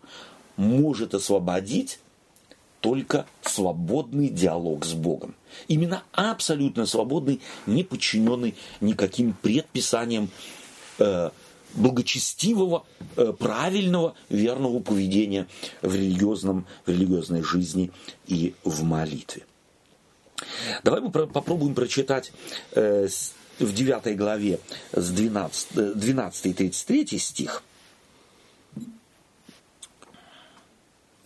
может освободить только свободный диалог с Богом. Именно абсолютно свободный, не подчиненный никаким предписаниям э, благочестивого, э, правильного, верного поведения в, религиозном, в религиозной жизни и в молитве. Давай мы про- попробуем прочитать э, в 9 главе с 12, 12 и 33 стих.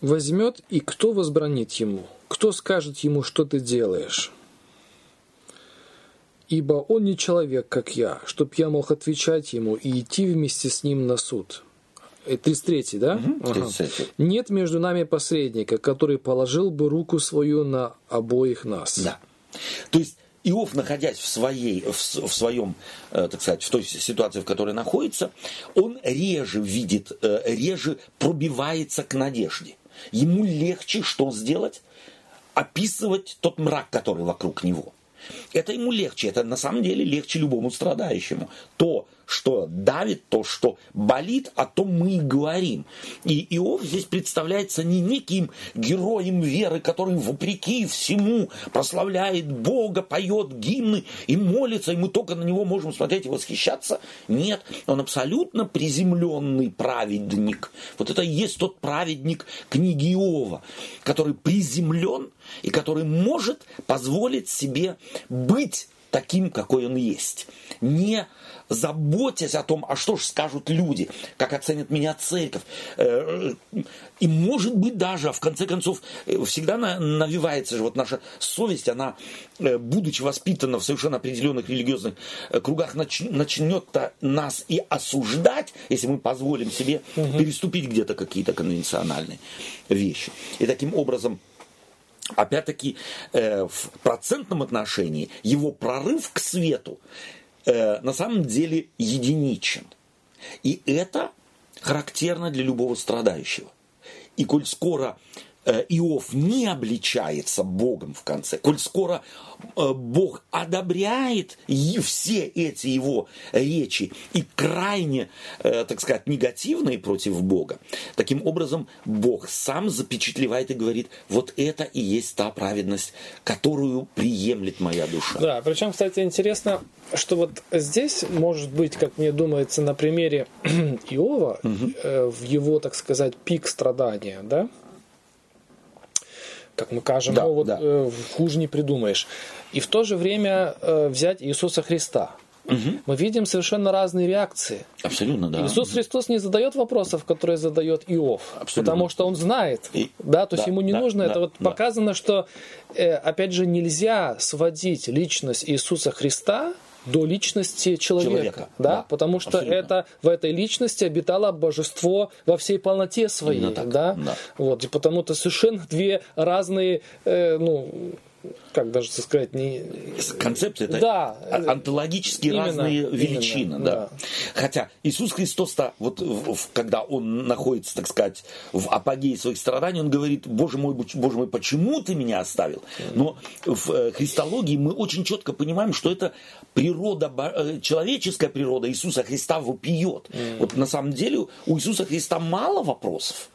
Возьмет, и кто возбранит ему? Кто скажет ему, что ты делаешь? Ибо он не человек, как я, чтоб я мог отвечать ему и идти вместе с ним на суд. 33, э, да? Угу, 33. Ага. Нет между нами посредника, который положил бы руку свою на обоих нас. Да. То есть Иов, находясь в, своей, в, в своем, э, так сказать, в той ситуации, в которой находится, он реже видит, э, реже пробивается к надежде. Ему легче что сделать? описывать тот мрак, который вокруг него. Это ему легче, это на самом деле легче любому страдающему. То, что давит, то, что болит, о том мы и говорим. И Иов здесь представляется не неким героем веры, который вопреки всему прославляет Бога, поет гимны и молится, и мы только на него можем смотреть и восхищаться. Нет, он абсолютно приземленный праведник. Вот это и есть тот праведник книги Иова, который приземлен и который может позволить себе быть таким, какой он есть. Не заботясь о том, а что же скажут люди, как оценит меня церковь. Э, и может быть даже, в конце концов, э, всегда навивается же вот наша совесть, она, э, будучи воспитана в совершенно определенных религиозных кругах, начнет нас и осуждать, если мы позволим себе угу. переступить где-то какие-то конвенциональные вещи. И таким образом опять-таки в процентном отношении его прорыв к свету э, на самом деле единичен. И это характерно для любого страдающего. И коль скоро Э, Иов не обличается Богом в конце, коль скоро э, Бог одобряет все эти его речи и крайне, э, так сказать, негативные против Бога, таким образом Бог сам запечатлевает и говорит, вот это и есть та праведность, которую приемлет моя душа. Да, причем, кстати, интересно, что вот здесь, может быть, как мне думается, на примере Иова, угу. в его, так сказать, пик страдания, да, как мы кажем, да, ну, вот, да. э, хуже не придумаешь. И в то же время э, взять Иисуса Христа. Угу. Мы видим совершенно разные реакции. Абсолютно, да. Иисус Христос не задает вопросов, которые задает Иов, Абсолютно. потому что он знает, И, да, то да, есть ему не да, нужно. Да, это вот да. показано, что, э, опять же, нельзя сводить личность Иисуса Христа до личности человека, человека да? да, потому что абсолютно. это в этой личности обитало божество во всей полноте своей, так, да? да, вот и потому-то совершенно две разные, э, ну как даже сказать, не... Концепция это да, онтологически именно, разные величины. Именно, да. да. Хотя Иисус Христос-то, вот когда он находится, так сказать, в апогее своих страданий, он говорит, Боже мой, Боже мой, почему ты меня оставил? Но в э, христологии мы очень четко понимаем, что это природа, э, человеческая природа Иисуса Христа вопиет. Mm. Вот на самом деле у Иисуса Христа мало вопросов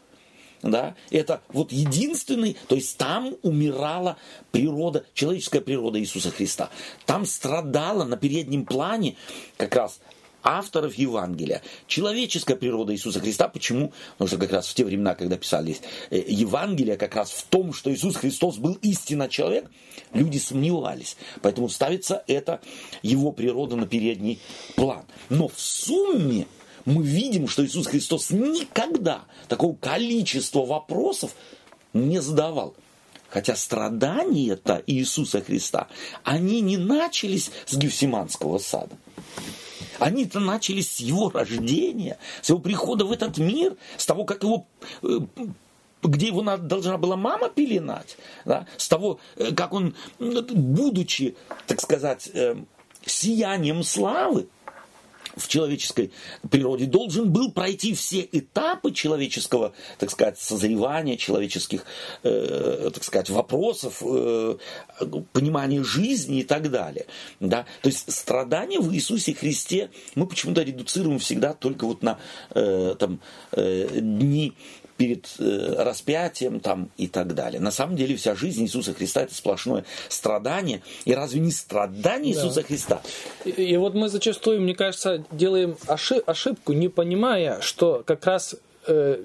да, это вот единственный, то есть там умирала природа, человеческая природа Иисуса Христа. Там страдала на переднем плане как раз авторов Евангелия. Человеческая природа Иисуса Христа. Почему? Потому что как раз в те времена, когда писались э, Евангелия, как раз в том, что Иисус Христос был истинно человек, люди сомневались. Поэтому ставится это его природа на передний план. Но в сумме мы видим, что Иисус Христос никогда такого количества вопросов не задавал. Хотя страдания-то Иисуса Христа, они не начались с Гефсиманского сада. Они-то начались с его рождения, с его прихода в этот мир, с того, как его э, где его должна была мама пеленать, да, с того, э, как он, будучи, так сказать, э, сиянием славы, в человеческой природе должен был пройти все этапы человеческого, так сказать, созревания, человеческих, э, так сказать, вопросов, э, понимания жизни и так далее. Да? То есть страдания в Иисусе Христе мы почему-то редуцируем всегда только вот на э, там, э, дни перед э, распятием там, и так далее. На самом деле вся жизнь Иисуса Христа это сплошное страдание. И разве не страдание да. Иисуса Христа? И, и вот мы зачастую, мне кажется, делаем ошибку, не понимая, что как раз э,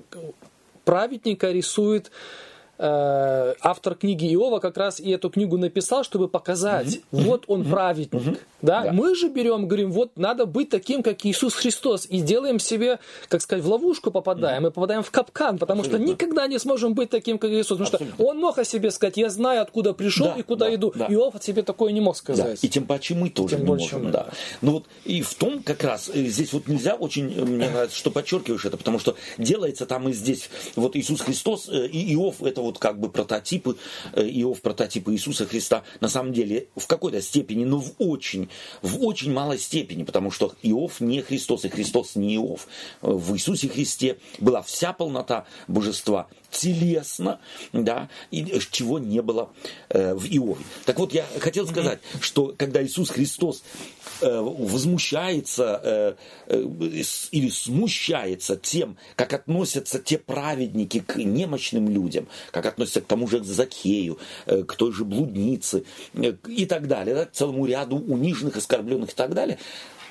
праведника рисует Э, автор книги Иова как раз и эту книгу написал, чтобы показать, mm-hmm. вот он mm-hmm. праведник. Mm-hmm. Да? да? Мы же берем, говорим, вот надо быть таким, как Иисус Христос, и делаем себе, как сказать, в ловушку попадаем, mm-hmm. и попадаем в капкан, потому Абсолютно. что никогда не сможем быть таким, как Иисус. Потому Абсолютно. что он мог о себе сказать, я знаю, откуда пришел да, и куда да, иду. Да. Иов от себе такое не мог сказать. Да. И тем паче мы тоже тем не можем. Мы, да. Но вот и в том как раз, э, здесь вот нельзя очень, э, мне нравится, что подчеркиваешь это, потому что делается там и здесь, вот Иисус Христос и Иов, это вот как бы прототипы, э, Иов прототипы Иисуса Христа, на самом деле в какой-то степени, но в очень, в очень малой степени, потому что Иов не Христос, и Христос не Иов. В Иисусе Христе была вся полнота божества телесно, да, и чего не было э, в Иове. Так вот, я хотел сказать, что когда Иисус Христос э, возмущается э, э, или смущается тем, как относятся те праведники к немощным людям, как относятся к тому же Закею, э, к той же блуднице э, и так далее, да, к целому ряду униженных, оскорбленных и так далее,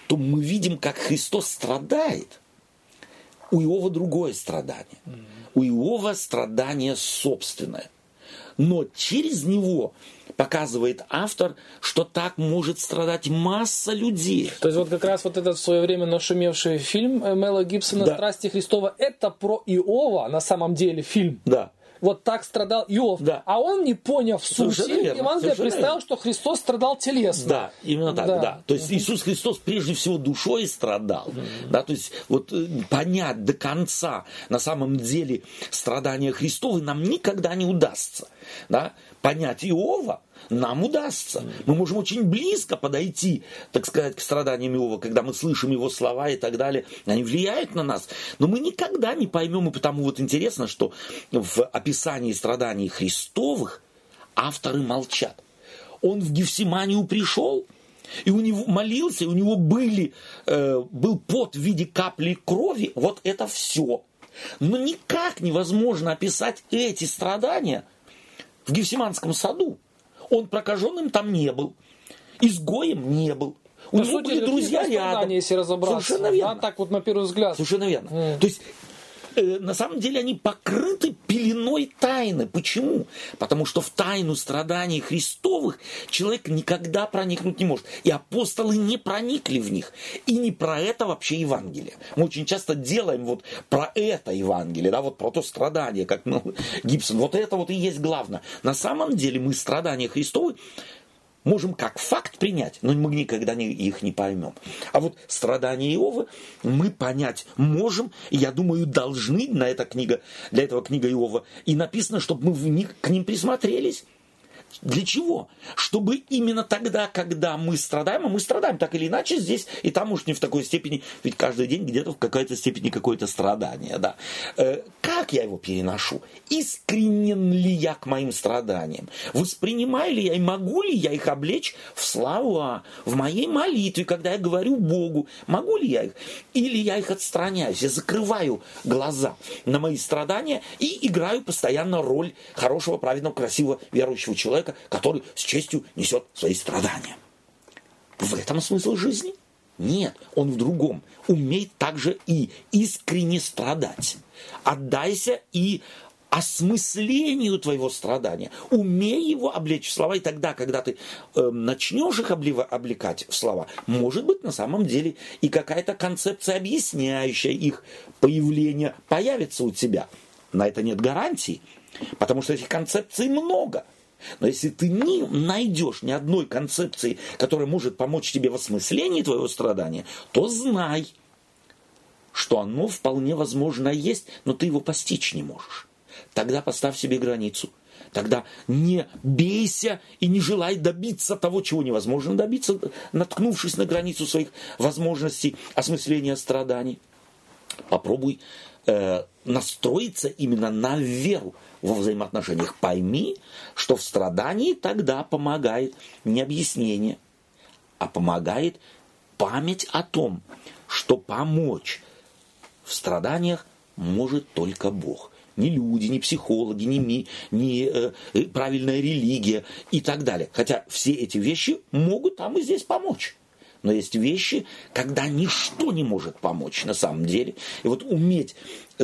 то мы видим, как Христос страдает. У Иова другое страдание. У Иова страдание собственное. Но через него показывает автор, что так может страдать масса людей. То есть вот как раз вот этот в свое время нашумевший фильм Мела Гибсона да. «Страсти Христова» это про Иова на самом деле фильм. Да вот так страдал Иов. Да. А он, не поняв сути Евангелия, представил, верно. что Христос страдал телесно. Да, именно так, да. да. То есть Иисус Христос прежде всего душой страдал. mm Да, то есть вот э, понять до конца на самом деле страдания Христовы нам никогда не удастся. Да? Понять Иова – нам удастся. Мы можем очень близко подойти, так сказать, к страданиям Иова, когда мы слышим его слова и так далее. Они влияют на нас. Но мы никогда не поймем, и потому вот интересно, что в описании страданий Христовых авторы молчат. Он в Гефсиманию пришел, и у него молился, и у него были, э, был пот в виде капли крови. Вот это все. Но никак невозможно описать эти страдания в Гефсиманском саду. Он прокаженным там не был, изгоем не был. У По него сути, были друзья рядом. если разобраться. Совершенно верно. Да, так вот на первый взгляд. Совершенно верно. Mm. То есть на самом деле они покрыты пеленой тайны. Почему? Потому что в тайну страданий Христовых человек никогда проникнуть не может. И апостолы не проникли в них. И не про это вообще Евангелие. Мы очень часто делаем вот про это Евангелие, да, вот про то страдание, как ну, Гибсон. Вот это вот и есть главное. На самом деле мы страдания Христовы можем как факт принять, но мы никогда не, их не поймем. А вот страдания Иова мы понять можем, и я думаю, должны на эта книга, для этого книга Иова. И написано, чтобы мы в них, к ним присмотрелись. Для чего? Чтобы именно тогда, когда мы страдаем, а мы страдаем так или иначе здесь и там уж не в такой степени, ведь каждый день где-то в какой-то степени какое-то страдание, да. Э, как я его переношу? Искренен ли я к моим страданиям? Воспринимаю ли я и могу ли я их облечь в слова, в моей молитве, когда я говорю Богу? Могу ли я их? Или я их отстраняюсь, я закрываю глаза на мои страдания и играю постоянно роль хорошего, праведного, красивого, верующего человека, человека, который с честью несет свои страдания. В этом смысл жизни? Нет, он в другом. Умей также и искренне страдать. Отдайся и осмыслению твоего страдания. Умей его облечь в слова, и тогда, когда ты э, начнешь их облива, облекать в слова, может быть, на самом деле и какая-то концепция, объясняющая их появление, появится у тебя. На это нет гарантии, потому что этих концепций много – но если ты не найдешь ни одной концепции, которая может помочь тебе в осмыслении твоего страдания, то знай, что оно вполне возможно есть, но ты его постичь не можешь. Тогда поставь себе границу. Тогда не бейся и не желай добиться того, чего невозможно добиться, наткнувшись на границу своих возможностей осмысления страданий. Попробуй э, настроиться именно на веру во взаимоотношениях. Пойми, что в страдании тогда помогает не объяснение, а помогает память о том, что помочь в страданиях может только Бог. Ни люди, ни психологи, ни, ми, ни э, э правильная религия и так далее. Хотя все эти вещи могут там и здесь помочь. Но есть вещи, когда ничто не может помочь на самом деле. И вот уметь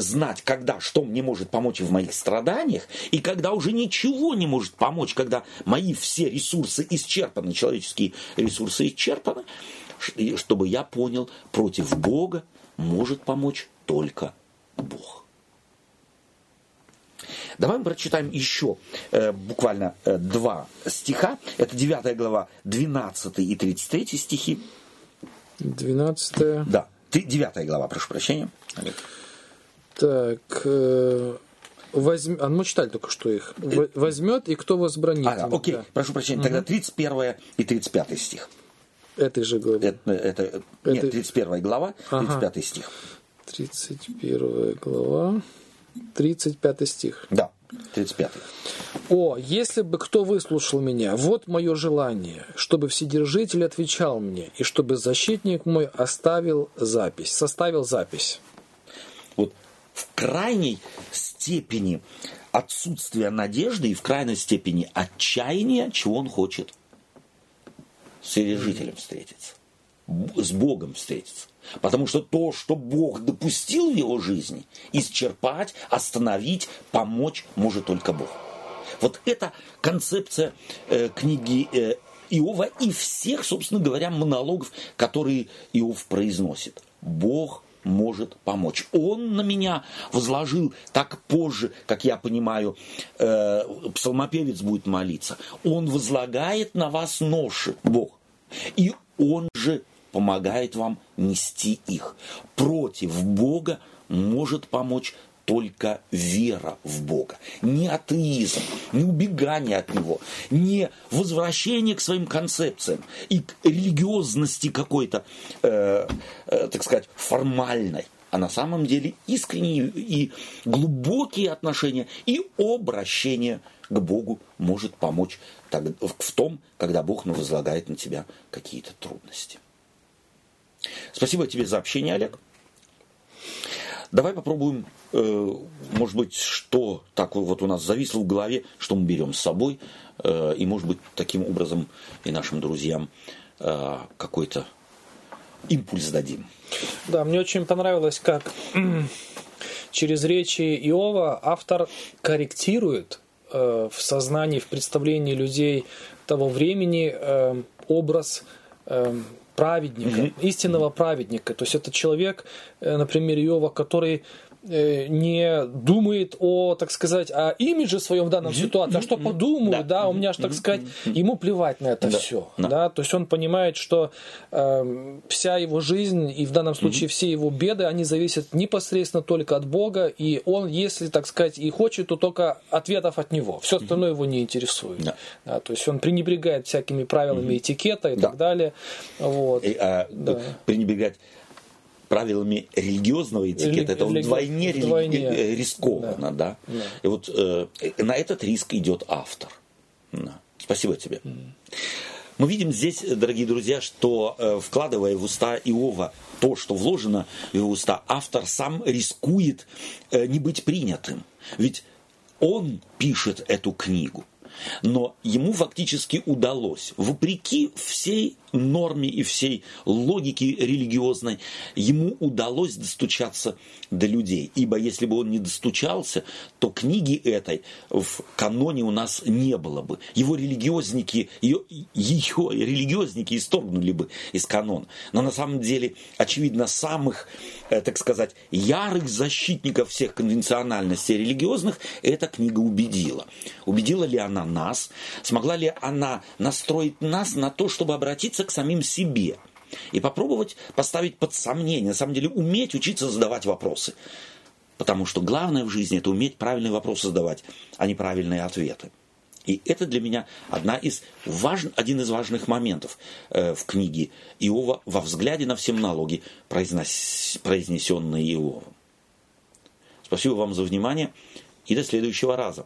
знать, когда что мне может помочь в моих страданиях, и когда уже ничего не может помочь, когда мои все ресурсы исчерпаны, человеческие ресурсы исчерпаны, чтобы я понял, против Бога может помочь только Бог. Давай мы прочитаем еще э, буквально э, два стиха. Это 9 глава, 12 и 33 стихи. 12. Да, 9 глава, прошу прощения. Олег. Так, э, возьм... а мы читали только что их. Э, возьмет и кто возбранит. А, окей, да. прошу прощения. Тогда 31 и 35 стих. Этой же главы. Это, это, нет, 31 глава, 35 ага. стих. 31 глава. 35 стих. Да, 35. «О, если бы кто выслушал меня, вот мое желание, чтобы Вседержитель отвечал мне, и чтобы защитник мой оставил запись, составил запись». В крайней степени отсутствия надежды и в крайней степени отчаяния, чего он хочет. С Вседержителем встретиться, с Богом встретиться. Потому что то, что Бог допустил в его жизни, исчерпать, остановить, помочь может только Бог. Вот это концепция э, книги э, Иова и всех, собственно говоря, монологов, которые Иов произносит. Бог может помочь. Он на меня возложил так позже, как я понимаю, э, псалмопевец будет молиться. Он возлагает на вас ноши, Бог. И он же помогает вам нести их. Против Бога может помочь только вера в Бога. Не атеизм, не убегание от Него, не возвращение к своим концепциям и к религиозности какой-то, э, э, так сказать, формальной а на самом деле искренние и глубокие отношения и обращение к Богу может помочь в том, когда Бог возлагает на тебя какие-то трудности. Спасибо тебе за общение, Олег. Давай попробуем, э, может быть, что так вот у нас зависло в голове, что мы берем с собой, э, и, может быть, таким образом и нашим друзьям э, какой-то импульс дадим. Да, мне очень понравилось, как через речи Иова автор корректирует в сознании, в представлении людей того времени образ праведника, mm-hmm. истинного праведника. То есть это человек, э, например, Иова, который не думает о, так сказать, о имидже своем в данном ситуации, а что подумают, да, да у меня же, так сказать, ему плевать на это да. все, да. да, то есть он понимает, что э, вся его жизнь и в данном случае все его беды, они зависят непосредственно только от Бога, и он, если, так сказать, и хочет, то только ответов от него, все остальное его не интересует, да. Да, то есть он пренебрегает всякими правилами этикета и да. так далее, вот. И, а, да. Пренебрегать правилами религиозного этикета, это Рели... вдвойне, вдвойне э, рискованно, да. да. И вот э, на этот риск идет автор. Да. Спасибо тебе. Mm. Мы видим здесь, дорогие друзья, что э, вкладывая в уста Иова то, что вложено в его уста, автор сам рискует э, не быть принятым. Ведь он пишет эту книгу. Но ему фактически удалось, вопреки всей норме и всей логике религиозной, ему удалось достучаться до людей. Ибо если бы он не достучался, то книги этой в каноне у нас не было бы. Его религиозники, ее, ее религиозники исторгнули бы из канона. Но на самом деле, очевидно, самых, э, так сказать, ярых защитников всех конвенциональностей религиозных эта книга убедила. Убедила ли она нас? Смогла ли она настроить нас на то, чтобы обратиться к самим себе? И попробовать поставить под сомнение, на самом деле уметь учиться задавать вопросы. Потому что главное в жизни это уметь правильные вопросы задавать, а не правильные ответы. И это для меня одна из важ... один из важных моментов э, в книге Иова во взгляде на все налоги, произнос... произнесенные Иовом. Спасибо вам за внимание и до следующего раза.